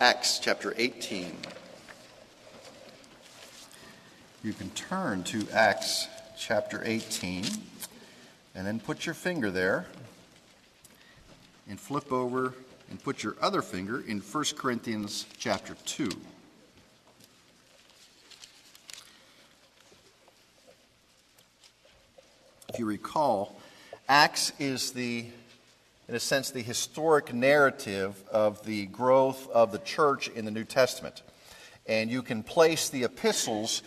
Acts chapter 18. You can turn to Acts chapter 18 and then put your finger there and flip over and put your other finger in 1 Corinthians chapter 2. If you recall, Acts is the, in a sense, the historic narrative of the growth of the church in the New Testament. And you can place the epistles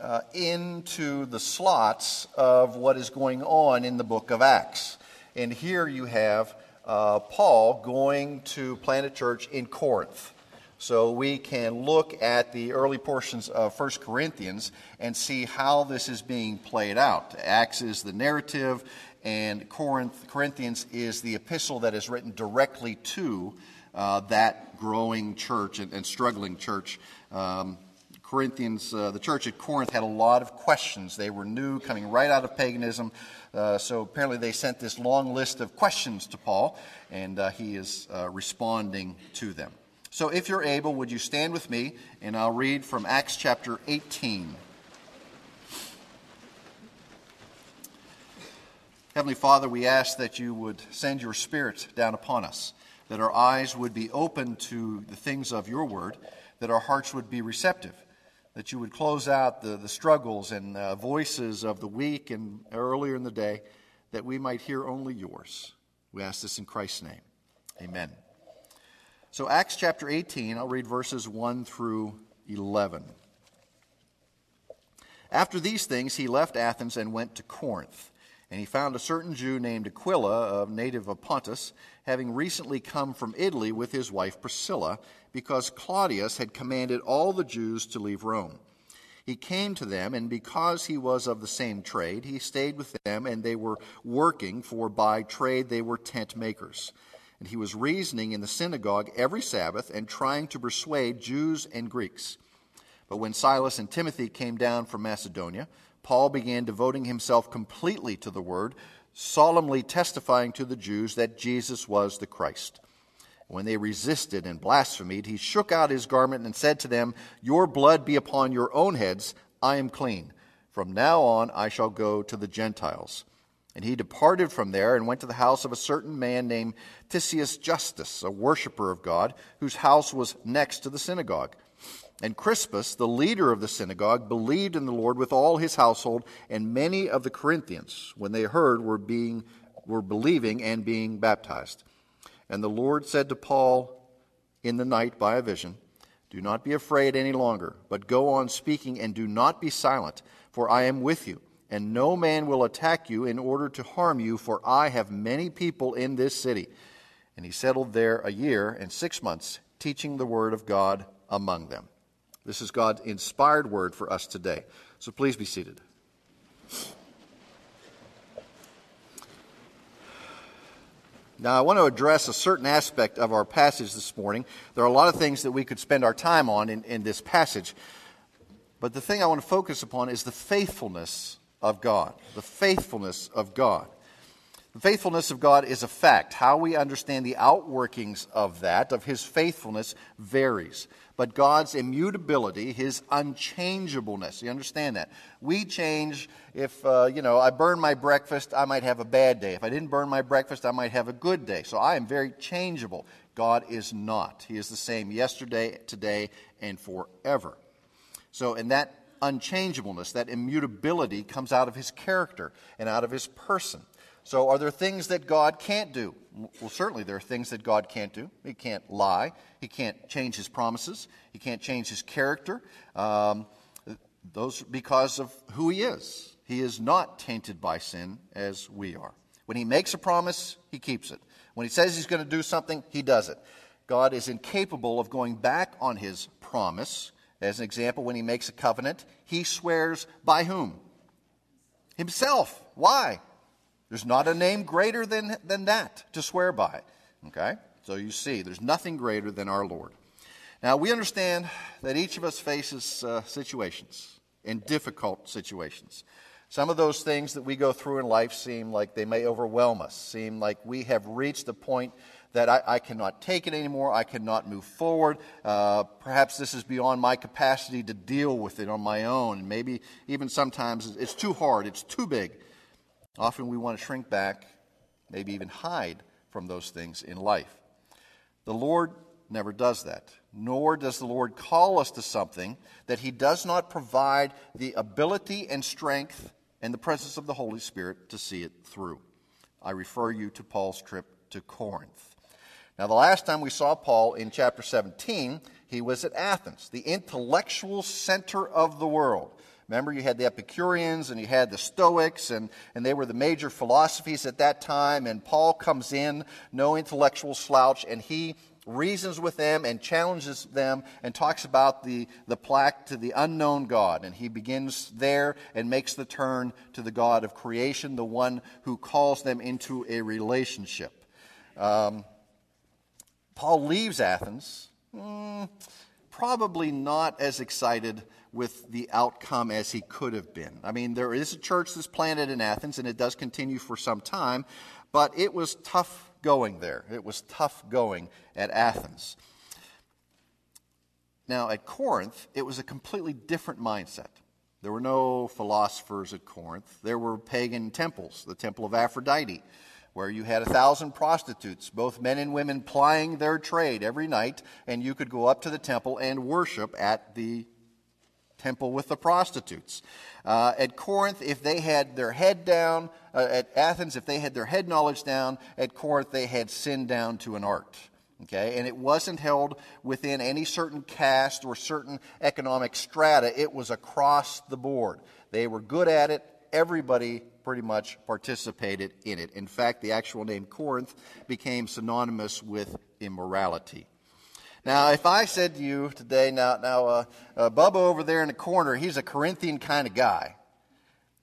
uh, into the slots of what is going on in the book of Acts. And here you have uh, Paul going to plant a church in Corinth. So we can look at the early portions of 1 Corinthians and see how this is being played out. Acts is the narrative, and Corinth, Corinthians is the epistle that is written directly to uh, that growing church and, and struggling church. Um, Corinthians, uh, the church at Corinth had a lot of questions. They were new, coming right out of paganism. Uh, so apparently they sent this long list of questions to Paul, and uh, he is uh, responding to them. So if you're able, would you stand with me, and I'll read from Acts chapter 18. Heavenly Father, we ask that you would send your Spirit down upon us, that our eyes would be open to the things of your word, that our hearts would be receptive that you would close out the, the struggles and uh, voices of the week and earlier in the day, that we might hear only yours. We ask this in Christ's name. Amen. So, Acts chapter 18, I'll read verses 1 through 11. After these things, he left Athens and went to Corinth. And he found a certain Jew named Aquila, a native of Pontus, having recently come from Italy with his wife Priscilla, because Claudius had commanded all the Jews to leave Rome. He came to them, and because he was of the same trade, he stayed with them, and they were working, for by trade they were tent makers. And he was reasoning in the synagogue every Sabbath and trying to persuade Jews and Greeks. But when Silas and Timothy came down from Macedonia, Paul began devoting himself completely to the word, solemnly testifying to the Jews that Jesus was the Christ. When they resisted and blasphemed, he shook out his garment and said to them, Your blood be upon your own heads, I am clean. From now on I shall go to the Gentiles. And he departed from there and went to the house of a certain man named Titius Justus, a worshiper of God, whose house was next to the synagogue. And Crispus, the leader of the synagogue, believed in the Lord with all his household, and many of the Corinthians, when they heard, were being were believing and being baptized. And the Lord said to Paul in the night by a vision, Do not be afraid any longer, but go on speaking and do not be silent, for I am with you, and no man will attack you in order to harm you, for I have many people in this city. And he settled there a year and six months, teaching the word of God among them. This is God's inspired word for us today. So please be seated. Now, I want to address a certain aspect of our passage this morning. There are a lot of things that we could spend our time on in, in this passage. But the thing I want to focus upon is the faithfulness of God. The faithfulness of God. The faithfulness of God is a fact. How we understand the outworkings of that, of His faithfulness, varies but God's immutability, his unchangeableness. You understand that? We change. If, uh, you know, I burn my breakfast, I might have a bad day. If I didn't burn my breakfast, I might have a good day. So I am very changeable. God is not. He is the same yesterday, today, and forever. So, in that unchangeableness, that immutability comes out of his character and out of his person. So, are there things that God can't do? Well, certainly there are things that God can't do. He can't lie. He can't change his promises. He can't change his character. Um, those because of who he is. He is not tainted by sin as we are. When he makes a promise, he keeps it. When he says he's going to do something, he does it. God is incapable of going back on his promise. As an example, when he makes a covenant, he swears by whom? Himself. Why? There's not a name greater than, than that to swear by. Okay? So you see, there's nothing greater than our Lord. Now, we understand that each of us faces uh, situations, and difficult situations. Some of those things that we go through in life seem like they may overwhelm us, seem like we have reached the point that I, I cannot take it anymore, I cannot move forward. Uh, perhaps this is beyond my capacity to deal with it on my own. Maybe even sometimes it's too hard, it's too big. Often we want to shrink back, maybe even hide from those things in life. The Lord never does that, nor does the Lord call us to something that He does not provide the ability and strength and the presence of the Holy Spirit to see it through. I refer you to Paul's trip to Corinth. Now, the last time we saw Paul in chapter 17, he was at Athens, the intellectual center of the world. Remember, you had the Epicureans and you had the Stoics, and, and they were the major philosophies at that time. And Paul comes in, no intellectual slouch, and he reasons with them and challenges them and talks about the, the plaque to the unknown God. And he begins there and makes the turn to the God of creation, the one who calls them into a relationship. Um, Paul leaves Athens, mm, probably not as excited with the outcome as he could have been. I mean, there is a church that's planted in Athens, and it does continue for some time, but it was tough going there. It was tough going at Athens. Now, at Corinth, it was a completely different mindset. There were no philosophers at Corinth. There were pagan temples, the temple of Aphrodite, where you had a thousand prostitutes, both men and women, plying their trade every night, and you could go up to the temple and worship at the temple with the prostitutes. Uh, at Corinth, if they had their head down, uh, at Athens, if they had their head knowledge down, at Corinth, they had sin down to an art. Okay, and it wasn't held within any certain caste or certain economic strata. It was across the board. They were good at it. Everybody pretty much participated in it. In fact, the actual name Corinth became synonymous with immorality. Now, if I said to you today, now, now uh, uh, Bubba over there in the corner, he's a Corinthian kind of guy,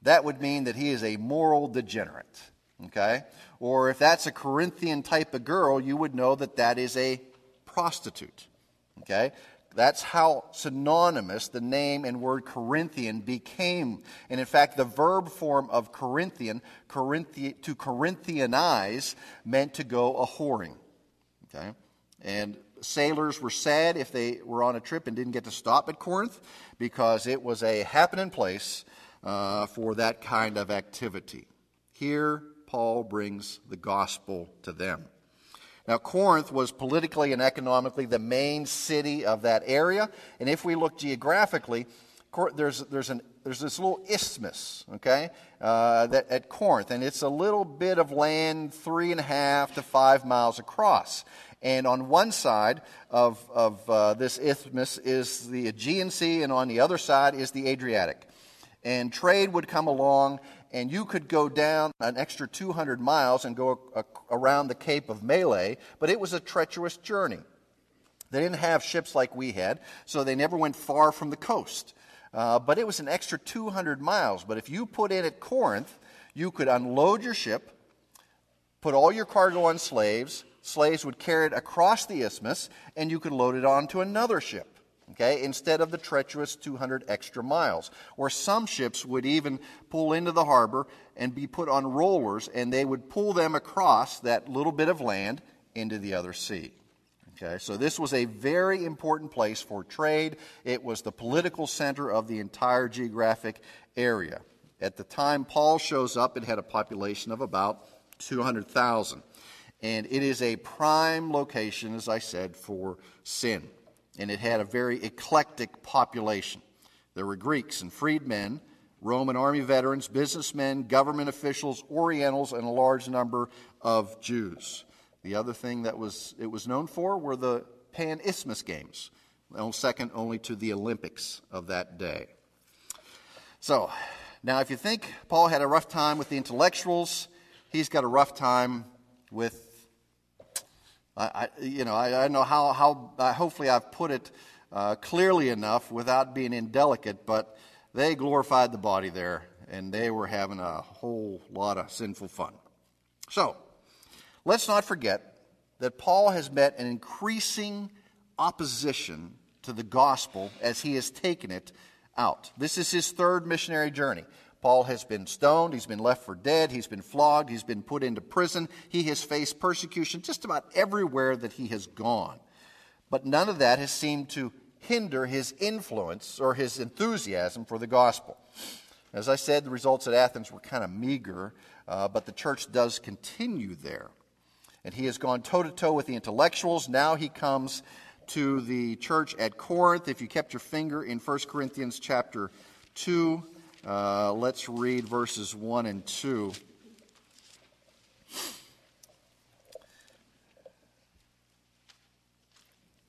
that would mean that he is a moral degenerate. Okay? Or if that's a Corinthian type of girl, you would know that that is a prostitute. Okay? That's how synonymous the name and word Corinthian became. And in fact, the verb form of Corinthian, Corinthi- to Corinthianize, meant to go a whoring. Okay? And sailors were sad if they were on a trip and didn't get to stop at Corinth because it was a happening place uh, for that kind of activity. Here, Paul brings the gospel to them. Now, Corinth was politically and economically the main city of that area. And if we look geographically, there's, there's, an, there's this little isthmus, okay, uh, that, at Corinth. And it's a little bit of land, three and a half to five miles across. And on one side of, of uh, this isthmus is the Aegean Sea, and on the other side is the Adriatic. And trade would come along, and you could go down an extra 200 miles and go a, a, around the Cape of Malea, but it was a treacherous journey. They didn't have ships like we had, so they never went far from the coast. Uh, but it was an extra 200 miles. But if you put in at Corinth, you could unload your ship, put all your cargo on slaves, slaves would carry it across the isthmus, and you could load it onto another ship. Okay, instead of the treacherous 200 extra miles. Or some ships would even pull into the harbor and be put on rollers, and they would pull them across that little bit of land into the other sea. Okay, so this was a very important place for trade. It was the political center of the entire geographic area. At the time Paul shows up, it had a population of about 200,000 and it is a prime location, as I said, for sin. And it had a very eclectic population. There were Greeks and freedmen, Roman army veterans, businessmen, government officials, Orientals, and a large number of Jews. The other thing that was it was known for were the Pan Isthmus Games, second only to the Olympics of that day. So, now if you think Paul had a rough time with the intellectuals, he's got a rough time with I, I, you know, I, I know how, how uh, hopefully I've put it uh, clearly enough without being indelicate, but they glorified the body there, and they were having a whole lot of sinful fun. So, let's not forget that Paul has met an increasing opposition to the gospel as he has taken it out. This is his third missionary journey. Paul has been stoned, he's been left for dead, he's been flogged, he's been put into prison, he has faced persecution just about everywhere that he has gone. But none of that has seemed to hinder his influence or his enthusiasm for the gospel. As I said, the results at Athens were kind of meager, uh, but the church does continue there. And he has gone toe to toe with the intellectuals. Now he comes to the church at Corinth. If you kept your finger in 1 Corinthians chapter 2, uh, let's read verses 1 and 2.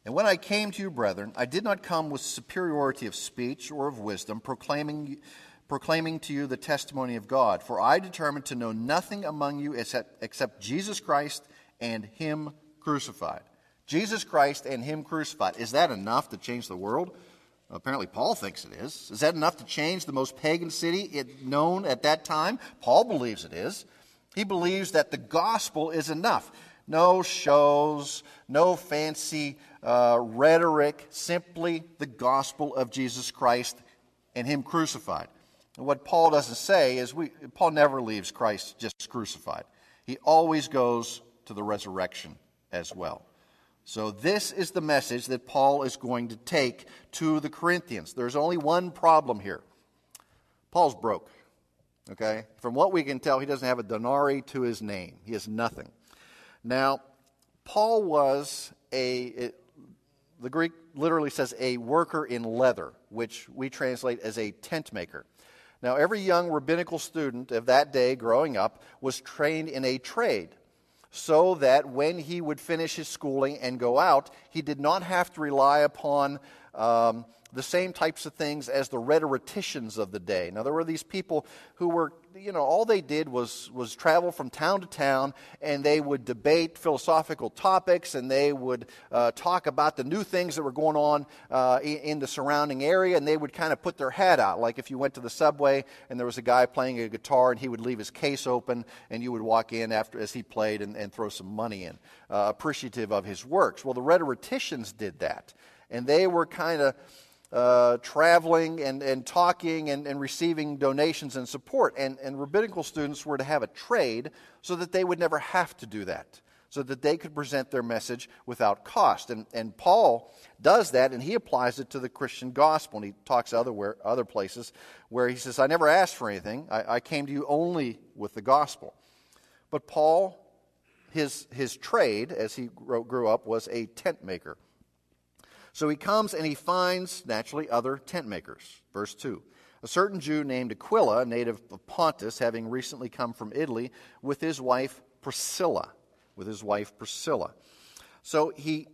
And when I came to you, brethren, I did not come with superiority of speech or of wisdom, proclaiming, proclaiming to you the testimony of God. For I determined to know nothing among you except, except Jesus Christ and Him crucified. Jesus Christ and Him crucified. Is that enough to change the world? Apparently, Paul thinks it is. Is that enough to change the most pagan city known at that time? Paul believes it is. He believes that the gospel is enough. No shows, no fancy uh, rhetoric, simply the gospel of Jesus Christ and Him crucified. And what Paul doesn't say is we, Paul never leaves Christ just crucified. He always goes to the resurrection as well. So, this is the message that Paul is going to take to the Corinthians. There's only one problem here Paul's broke. Okay? From what we can tell, he doesn't have a denarii to his name, he has nothing. Now, Paul was a, it, the Greek literally says a worker in leather, which we translate as a tent maker. Now, every young rabbinical student of that day growing up was trained in a trade so that when he would finish his schooling and go out, he did not have to rely upon um, the same types of things as the rhetoricians of the day. Now, there were these people who were, you know, all they did was, was travel from town to town and they would debate philosophical topics and they would uh, talk about the new things that were going on uh, in, in, the surrounding area and they would kind of put their hat out. Like if you went to the subway and there was a guy playing a guitar and he would leave his case open and you would walk in after as he played and, and throw some money in, uh, appreciative of his works. Well, the rhetoricians did that. And they were kind of uh, traveling and, and talking and, and receiving donations and support. And, and rabbinical students were to have a trade so that they would never have to do that, so that they could present their message without cost. And, and Paul does that, and he applies it to the Christian gospel. And he talks other, where, other places where he says, I never asked for anything, I, I came to you only with the gospel. But Paul, his, his trade, as he grew up, was a tent maker. So he comes and he finds, naturally, other tent makers. Verse 2. A certain Jew named Aquila, native of Pontus, having recently come from Italy, with his wife Priscilla. With his wife Priscilla. So he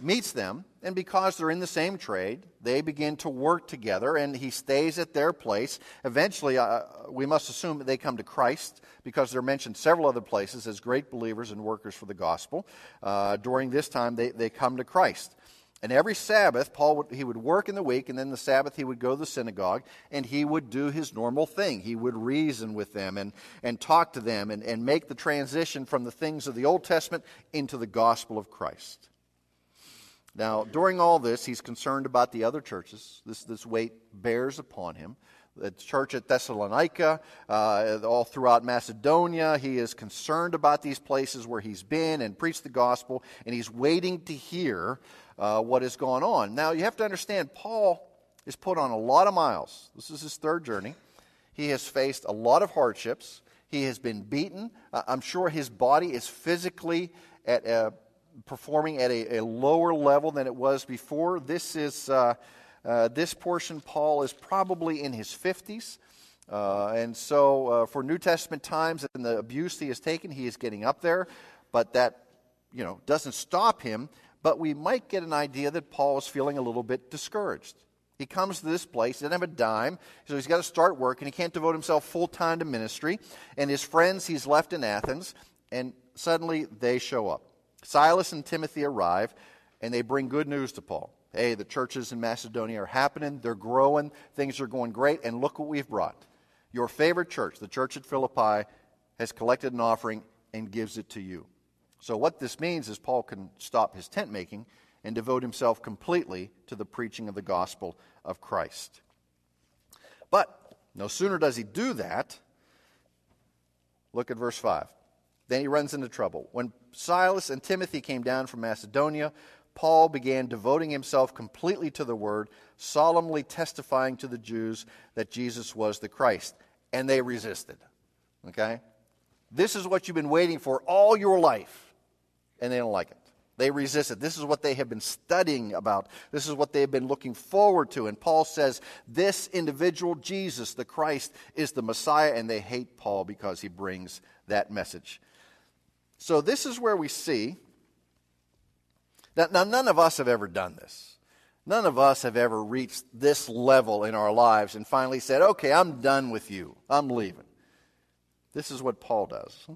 meets them, and because they're in the same trade, they begin to work together, and he stays at their place. Eventually, uh, we must assume they come to Christ because they're mentioned several other places as great believers and workers for the gospel. Uh, during this time, they, they come to Christ. And every Sabbath, Paul would, he would work in the week, and then the Sabbath he would go to the synagogue, and he would do his normal thing. He would reason with them and, and talk to them and, and make the transition from the things of the Old Testament into the gospel of Christ. Now, during all this, he's concerned about the other churches. This, this weight bears upon him. The church at Thessalonica, uh, all throughout Macedonia, he is concerned about these places where he's been and preached the gospel, and he's waiting to hear uh, what has gone on. Now, you have to understand, Paul is put on a lot of miles. This is his third journey. He has faced a lot of hardships. He has been beaten. Uh, I'm sure his body is physically at a, performing at a, a, lower level than it was before. This is uh, uh this portion. Paul is probably in his 50s. Uh, and so, uh, for New Testament times and the abuse he has taken, he is getting up there. But that, you know, doesn't stop him but we might get an idea that Paul is feeling a little bit discouraged. He comes to this place, he doesn't have a dime, so he's got to start work, and he can't devote himself full time to ministry. And his friends he's left in Athens, and suddenly they show up. Silas and Timothy arrive, and they bring good news to Paul. Hey, the churches in Macedonia are happening, they're growing, things are going great, and look what we've brought. Your favorite church, the church at Philippi, has collected an offering and gives it to you. So, what this means is Paul can stop his tent making and devote himself completely to the preaching of the gospel of Christ. But No sooner does he do that, look at verse 5. Then he runs into trouble. When Silas and Timothy came down from Macedonia, Paul began devoting himself completely to the word, solemnly testifying to the Jews that Jesus was the Christ. And they resisted. Okay? This is what you've been waiting for all your life, and they don't like it. They resist it. This is what they have been studying about. This is what they have been looking forward to. And Paul says, This individual, Jesus, the Christ, is the Messiah, and they hate Paul because he brings that message. So, this is where we see that now, none of us have ever done this. None of us have ever reached this level in our lives and finally said, Okay, I'm done with you. I'm leaving. This is what Paul does.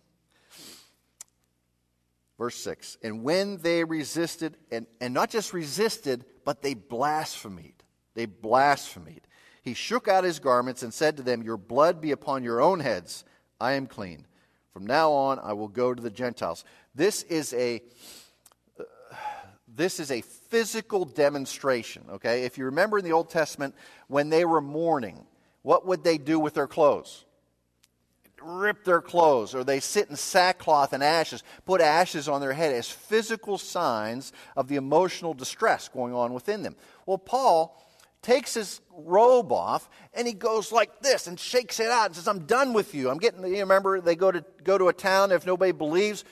Verse 6 And when they resisted, and, and not just resisted, but they blasphemed. They blasphemed. He shook out his garments and said to them, Your blood be upon your own heads. I am clean. From now on, I will go to the Gentiles. This is a. Uh, this is a physical demonstration, okay? If you remember in the Old Testament, when they were mourning, what would they do with their clothes? Rip their clothes or they sit in sackcloth and ashes, put ashes on their head as physical signs of the emotional distress going on within them. Well, Paul takes his robe off and he goes like this and shakes it out and says, I'm done with you. I'm getting, you remember, they go to, go to a town, if nobody believes,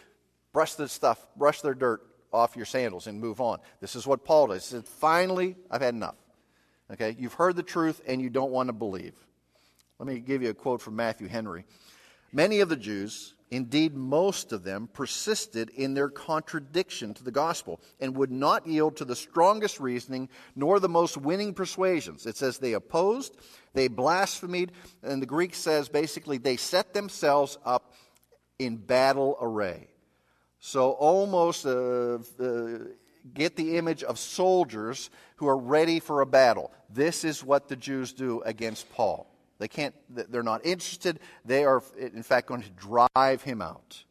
brush the stuff, brush their dirt off your sandals and move on. This is what Paul does. He said, Finally, I've had enough. Okay, you've heard the truth and you don't want to believe. Let me give you a quote from Matthew Henry. Many of the Jews, indeed most of them, persisted in their contradiction to the gospel and would not yield to the strongest reasoning nor the most winning persuasions. It says they opposed, they blasphemed, and the Greek says basically they set themselves up in battle array. So almost uh, uh, get the image of soldiers who are ready for a battle. This is what the Jews do against Paul. They can't, they're not interested. They are, in fact, going to drive him out.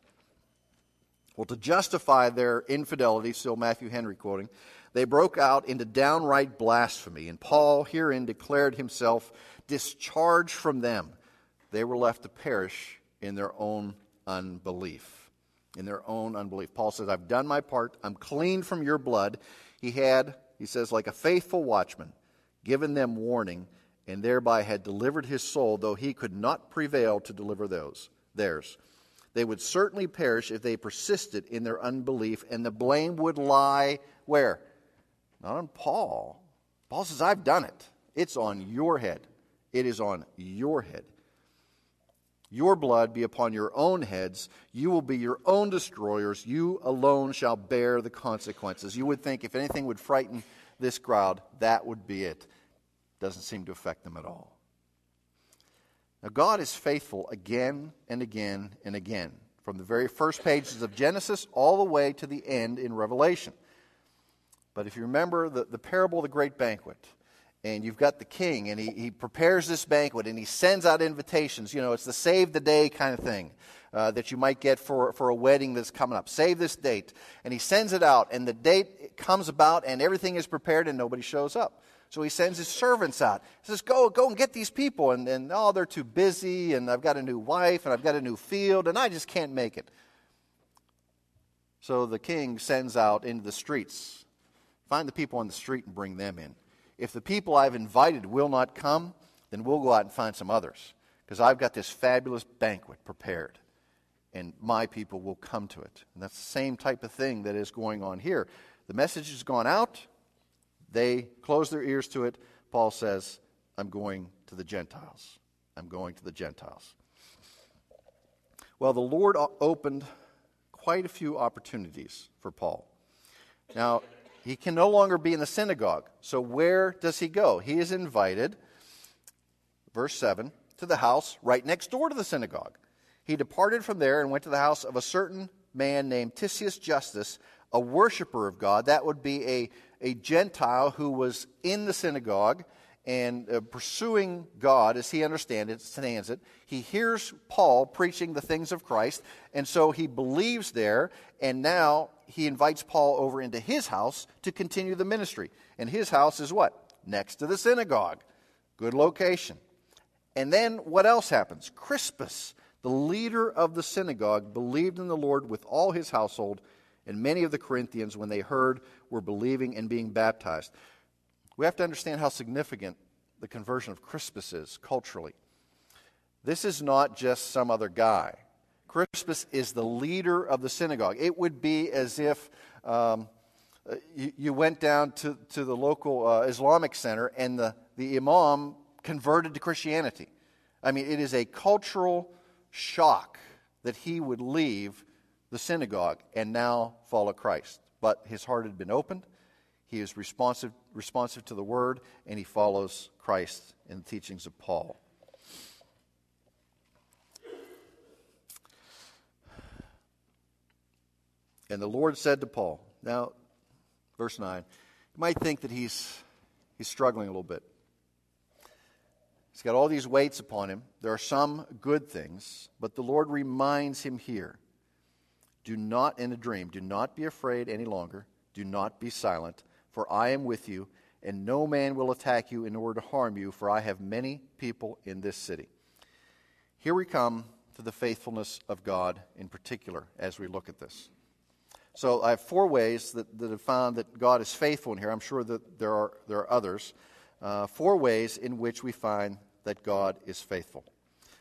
Well, to justify their infidelity, still Matthew Henry quoting, they broke out into downright blasphemy, and Paul herein declared himself discharged from them. They were left to perish in their own unbelief. In their own unbelief. Paul says, I've done my part. I'm clean from your blood. He had, he says, like a faithful watchman, given them warning and thereby had delivered his soul, though he could not prevail to deliver those theirs. They would certainly perish if they persisted in their unbelief, and the blame would lie where? Not on Paul. Paul says, I've done it. It's on your head. It is on your head. Your blood be upon your own heads. You will be your own destroyers. You alone shall bear the consequences. You would think if anything would frighten this crowd, that would be it doesn't seem to affect them at all. Now, God is faithful again and again and again, from the very first pages of Genesis all the way to the end in Revelation. But if you remember the, the parable of the great banquet, and you've got the king, and he, he prepares this banquet, and he sends out invitations. You know, it's the save the day kind of thing uh, that you might get for, for a wedding that's coming up. Save this date. And he sends it out, and the date comes about, and everything is prepared, and nobody shows up. So he sends his servants out. He says, Go, go and get these people. And, and oh, they're too busy, and I've got a new wife, and I've got a new field, and I just can't make it. So the king sends out into the streets. Find the people on the street and bring them in. If the people I've invited will not come, then we'll go out and find some others. Because I've got this fabulous banquet prepared, and my people will come to it. And that's the same type of thing that is going on here. The message has gone out, they close their ears to it. Paul says, I'm going to the Gentiles. I'm going to the Gentiles. Well, the Lord opened quite a few opportunities for Paul. Now, he can no longer be in the synagogue. So, where does he go? He is invited, verse 7, to the house right next door to the synagogue. He departed from there and went to the house of a certain man named Titius Justus, a worshiper of God. That would be a a Gentile who was in the synagogue and uh, pursuing God as he understands it, He hears Paul preaching the things of Christ, and so he believes there, and now he invites Paul over into his house to continue the ministry. And his house is what? Next to the synagogue. Good location. And then what else happens? Crispus, the leader of the synagogue, believed in the Lord with all his household, and many of the Corinthians, when they heard, were believing and being baptized. We have to understand how significant the conversion of Crispus is culturally. This is not just some other guy. Crispus is the leader of the synagogue. It would be as if um, you, you, went down to, to the local uh, Islamic center and the, the imam converted to Christianity. I mean, it is a cultural shock that he would leave the synagogue and now follow Christ. But his heart had been opened, he is responsive, responsive to the word, and he follows Christ in the teachings of Paul. And the Lord said to Paul, now, verse 9, you might think that he's, he's struggling a little bit. He's got all these weights upon him. There are some good things, but the Lord reminds him here do not, in a dream, do not be afraid any longer. Do not be silent, for I am with you, and no man will attack you in order to harm you, for I have many people in this city. Here we come to the faithfulness of God in particular as we look at this. So I have four ways that, that have found that God is faithful in here. I'm sure that there are, there are others. Uh, four ways in which we find that God is faithful.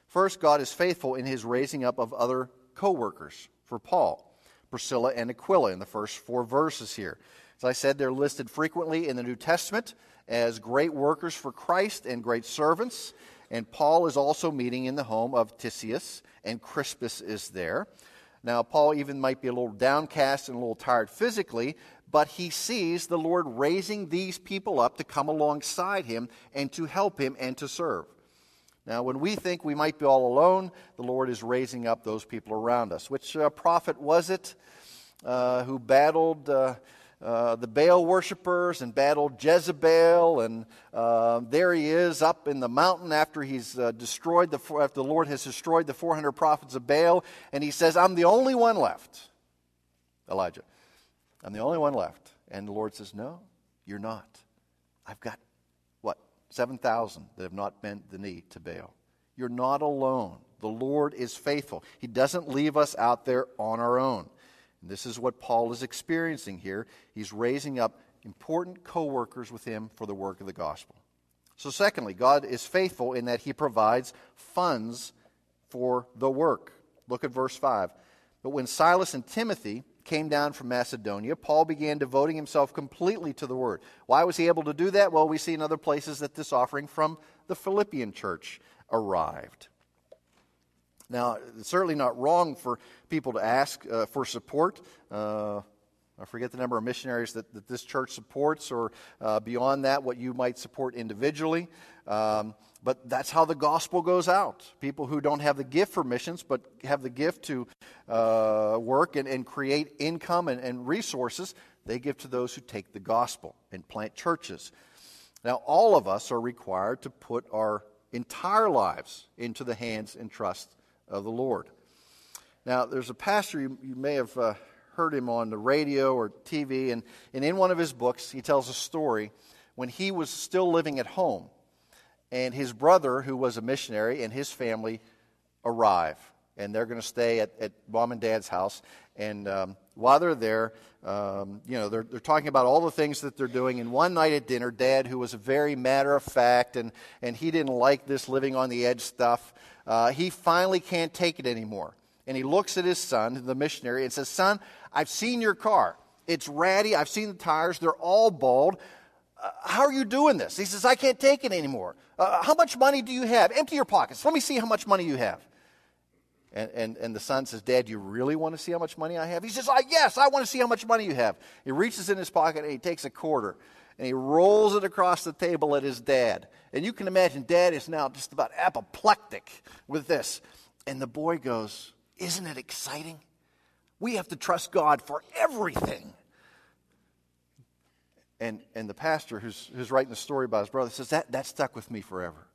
First, God is faithful in his raising up of other co workers for Paul, Priscilla and Aquila, in the first four verses here. As I said, they're listed frequently in the New Testament as great workers for Christ and great servants. And Paul is also meeting in the home of Titius, and Crispus is there. Now, Paul even might be a little downcast and a little tired physically, but he sees the Lord raising these people up to come alongside him and to help him and to serve. Now, when we think we might be all alone, the Lord is raising up those people around us. Which uh, prophet was it uh, who battled uh, uh, the Baal worshippers and battled Jezebel. And uh, there he is up in the mountain after he's uh, destroyed the after the Lord has destroyed the 400 prophets of Baal, and he says, "I'm the only one left." Elijah, I'm the only one left, and the Lord says, "No, you're not. I've got 7,000 that have not bent the knee to Baal. You're not alone. The Lord is faithful. He doesn't leave us out there on our own." And this is what Paul is experiencing here. He's raising up important co workers with him for the work of the gospel. So, secondly, God is faithful in that he provides funds for the work. Look at verse 5. But when Silas and Timothy came down from Macedonia, Paul began devoting himself completely to the word. Why was he able to do that? Well, we see in other places that this offering from the Philippian church arrived. Now, it's certainly not wrong for people to ask uh, for support. Uh, I forget the number of missionaries that, that this church supports, or uh, beyond that, what you might support individually. Um, but that's how the gospel goes out. People who don't have the gift for missions, but have the gift to uh, work and, and, create income and, and resources, they give to those who take the gospel and plant churches. Now, all of us are required to put our entire lives into the hands and trust of the Lord. Now, there's a pastor, you, you may have uh, heard him on the radio or TV, and, and in one of his books, he tells a story when he was still living at home, and his brother, who was a missionary, and his family arrive. And they're going to stay at, at mom and dad's house. And um, while they're there, um, you know, they're, they're talking about all the things that they're doing. And one night at dinner, dad, who was very matter of fact, and, and he didn't like this living on the edge stuff, uh, he finally can't take it anymore. And he looks at his son, the missionary, and says, Son, I've seen your car. It's ratty. I've seen the tires. They're all bald. Uh, how are you doing this? He says, I can't take it anymore. Uh, how much money do you have? Empty your pockets. Let me see how much money you have. And, and, and the son says, Dad, you really want to see how much money I have? He says, I, Yes, I want to see how much money you have. He reaches in his pocket and he takes a quarter and he rolls it across the table at his dad. And you can imagine dad is now just about apoplectic with this. And the boy goes, Isn't it exciting? We have to trust God for everything. And, and the pastor who's, who's writing the story about his brother says, that, that stuck with me forever.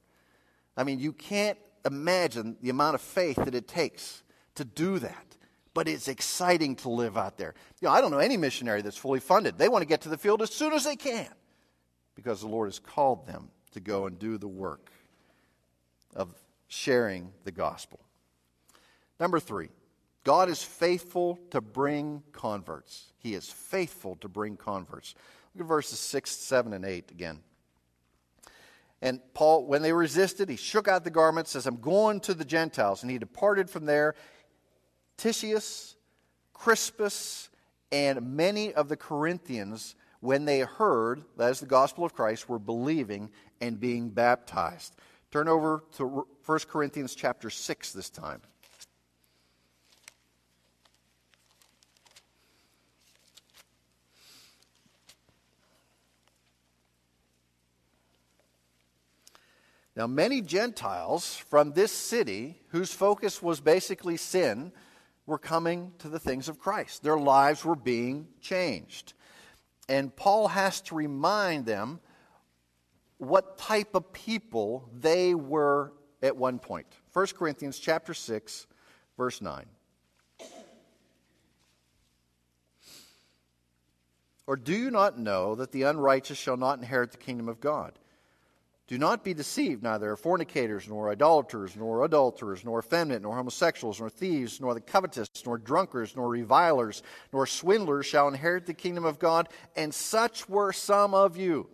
I mean, you can't imagine the amount of faith that it takes to do that. But it's exciting to live out there. You know, I don't know any missionary that's fully funded. They want to get to the field as soon as they can because the Lord has called them to go and do the work. of sharing the gospel. Number three, God is faithful to bring converts. He is faithful to bring converts. Look at verses 6, 7, and 8 again. And Paul, when they resisted, he shook out the garment, says, I'm going to the Gentiles. And he departed from there. Titius, Crispus, and many of the Corinthians, when they heard, that is the gospel of Christ, were believing and being baptized. Turn over to 1 Corinthians chapter 6 this time. Now, many Gentiles from this city, whose focus was basically sin, were coming to the things of Christ. Their lives were being changed. And Paul has to remind them what type of people they were at one point. 1 Corinthians chapter 6 verse 9. Or do you not know that the unrighteous shall not inherit the kingdom of God? Do not be deceived, neither fornicators, nor idolaters, nor adulterers, nor effeminate, nor homosexuals, nor thieves, nor the covetous, nor drunkards, nor revilers, nor swindlers shall inherit the kingdom of God, and such were some of you.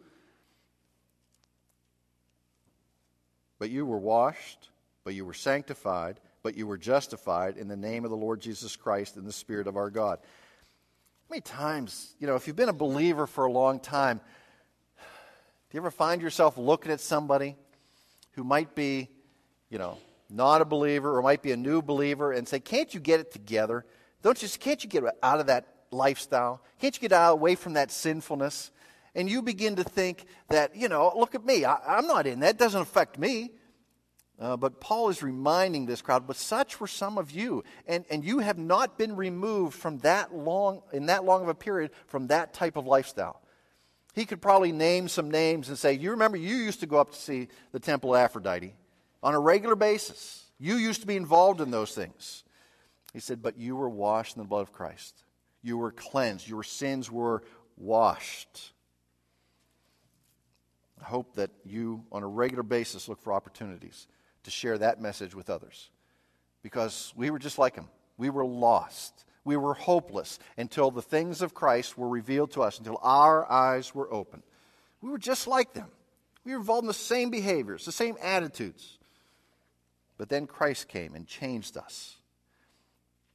But you were washed, but you were sanctified, but you were justified in the name of the Lord Jesus Christ in the Spirit of our God. How many times, you know, if you've been a believer for a long time, do you ever find yourself looking at somebody who might be, you know, not a believer or might be a new believer and say, "Can't you get it together? Don't you? Can't you get out of that lifestyle? Can't you get out away from that sinfulness?" And you begin to think that, you know, look at me. I, am not in that. Doesn't affect me. Uh, but Paul is reminding this crowd, but such were some of you, and, and you have not been removed from that long, in that long of a period, from that type of lifestyle. He could probably name some names and say, You remember, you used to go up to see the temple of Aphrodite on a regular basis. You used to be involved in those things. He said, But you were washed in the blood of Christ. You were cleansed. Your sins were washed. I hope that you, on a regular basis, look for opportunities to share that message with others. Because we were just like him. We were lost. We were hopeless until the things of Christ were revealed to us, until our eyes were opened. We were just like them. We were involved in the same behaviors, the same attitudes. But then Christ came and changed us.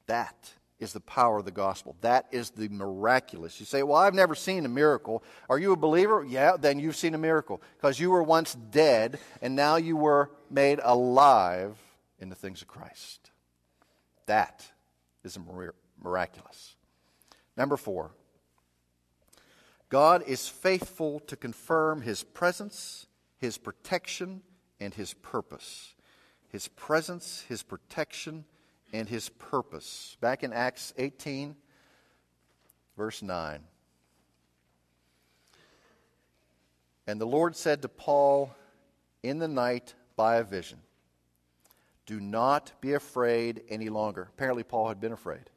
That is the power of the gospel. That is the miraculous. You say, Well, I've never seen a miracle. Are you a believer? Yeah, then you've seen a miracle. Because you were once dead, and now you were made alive in the things of Christ. That is a miraculous. Number four, God is faithful to confirm his presence, his protection, and his purpose. His presence, his protection, and his purpose. Back in Acts 18, verse 9. And the Lord said to Paul in the night by a vision, Do not be afraid any longer. Apparently, Paul had been afraid.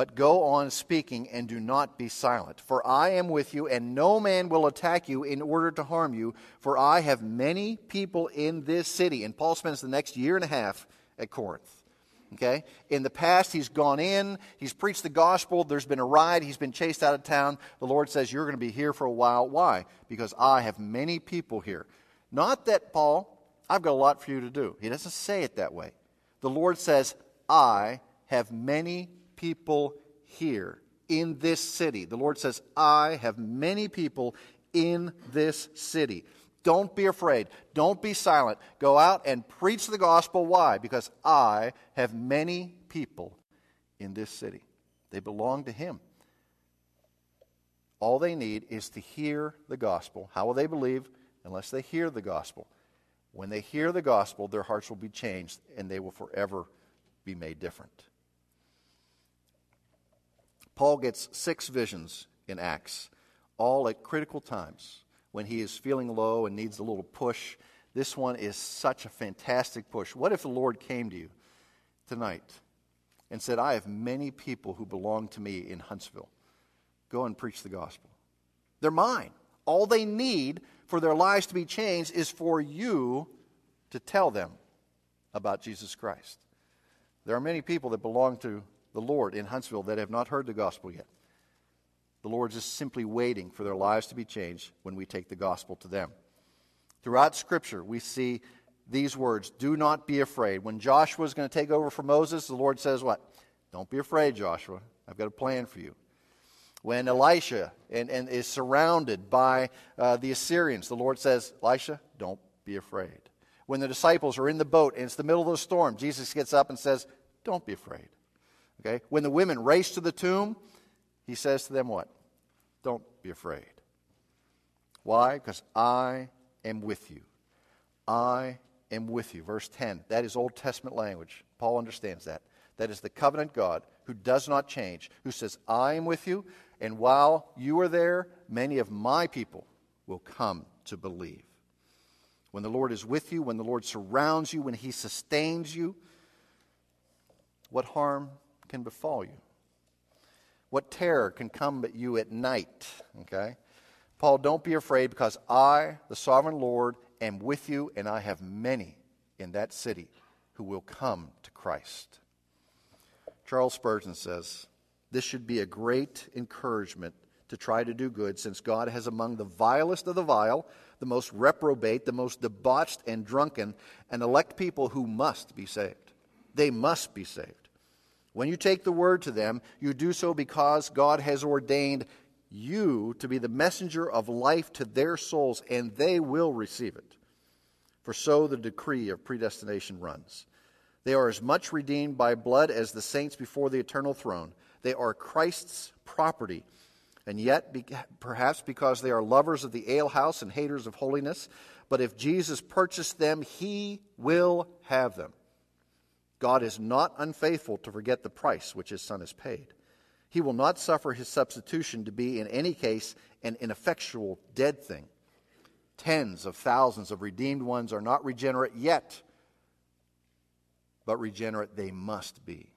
But go on speaking and do not be silent. For I am with you, and no man will attack you in order to harm you, for I have many people in this city. And Paul spends the next year and a half at Corinth. Okay? In the past, he's gone in, he's preached the gospel, there's been a riot, he's been chased out of town. The Lord says, You're going to be here for a while. Why? Because I have many people here. Not that, Paul, I've got a lot for you to do. He doesn't say it that way. The Lord says, I have many people here in this city. The Lord says, I have many people in this city. Don't be afraid. Don't be silent. Go out and preach the gospel. Why? Because I have many people in this city. They belong to Him. All they need is to hear the gospel. How will they believe unless they hear the gospel? When they hear the gospel, their hearts will be changed and they will forever be made different. Paul gets six visions in Acts, all at critical times when he is feeling low and needs a little push. This one is such a fantastic push. What if the Lord came to you tonight and said, I have many people who belong to me in Huntsville. Go and preach the gospel. They're mine. All they need for their lives to be changed is for you to tell them about Jesus Christ. There are many people that belong to the Lord in Huntsville that have not heard the gospel yet. The Lord is simply waiting for their lives to be changed when we take the gospel to them. Throughout Scripture, we see these words do not be afraid. When Joshua is going to take over for Moses, the Lord says, What? Don't be afraid, Joshua. I've got a plan for you. When Elisha and, and is surrounded by uh, the Assyrians, the Lord says, Elisha, don't be afraid. When the disciples are in the boat and it's the middle of the storm, Jesus gets up and says, Don't be afraid. Okay? When the women race to the tomb, he says to them, What? Don't be afraid. Why? Because I am with you. I am with you. Verse 10. That is Old Testament language. Paul understands that. That is the covenant God who does not change, who says, I am with you, and while you are there, many of my people will come to believe. When the Lord is with you, when the Lord surrounds you, when he sustains you, what harm can befall you? What terror can come at you at night? Okay? Paul, don't be afraid because I, the sovereign Lord, am with you, and I have many in that city who will come to Christ. Charles Spurgeon says, This should be a great encouragement to try to do good, since God has among the vilest of the vile, the most reprobate, the most debauched and drunken, and elect people who must be saved. They must be saved. When you take the word to them, you do so because God has ordained you to be the messenger of life to their souls, and they will receive it. For so the decree of predestination runs. They are as much redeemed by blood as the saints before the eternal throne. They are Christ's property. And yet, perhaps because they are lovers of the alehouse and haters of holiness, but if Jesus purchased them, he will have them. God is not unfaithful to forget the price which his Son has paid. He will not suffer his substitution to be, in any case, an ineffectual, dead thing. Tens of thousands of redeemed ones are not regenerate yet, but regenerate they must be.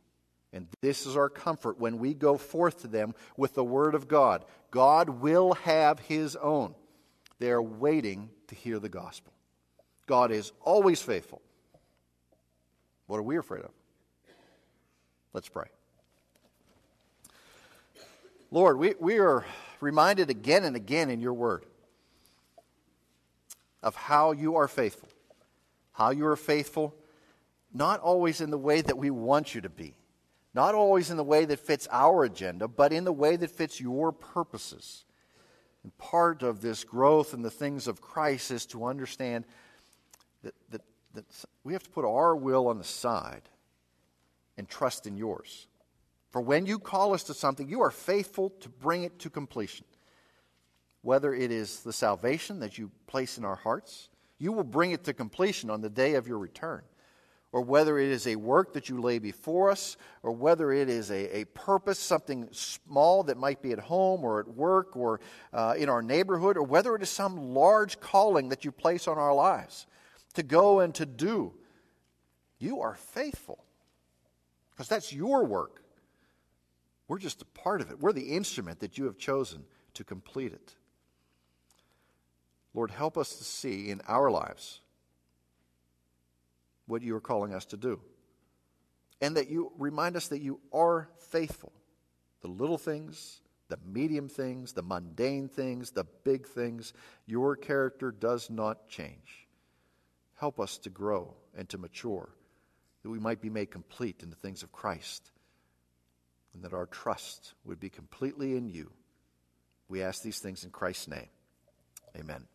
And this is our comfort when we go forth to them with the Word of God. God will have His own. They are waiting to hear the gospel. God is always faithful. What are we afraid of? Let's pray. Lord, we, we are reminded again and again in your word of how you are faithful. How you are faithful, not always in the way that we want you to be, not always in the way that fits our agenda, but in the way that fits your purposes. And part of this growth in the things of Christ is to understand that, that that we have to put our will on the side and trust in yours. For when you call us to something, you are faithful to bring it to completion. Whether it is the salvation that you place in our hearts, you will bring it to completion on the day of your return. Or whether it is a work that you lay before us, or whether it is a, a purpose, something small that might be at home or at work or uh, in our neighborhood, or whether it is some large calling that you place on our lives to go and to do. You are faithful because that's your work. We're just a part of it. We're the instrument that you have chosen to complete it. Lord, help us to see in our lives what you are calling us to do. And that you remind us that you are faithful. The little things, the medium things, the mundane things, the big things, your character does not change. Help us to grow and to mature, that we might be made complete in the things of Christ, and that our trust would be completely in you. We ask these things in Christ's name. Amen.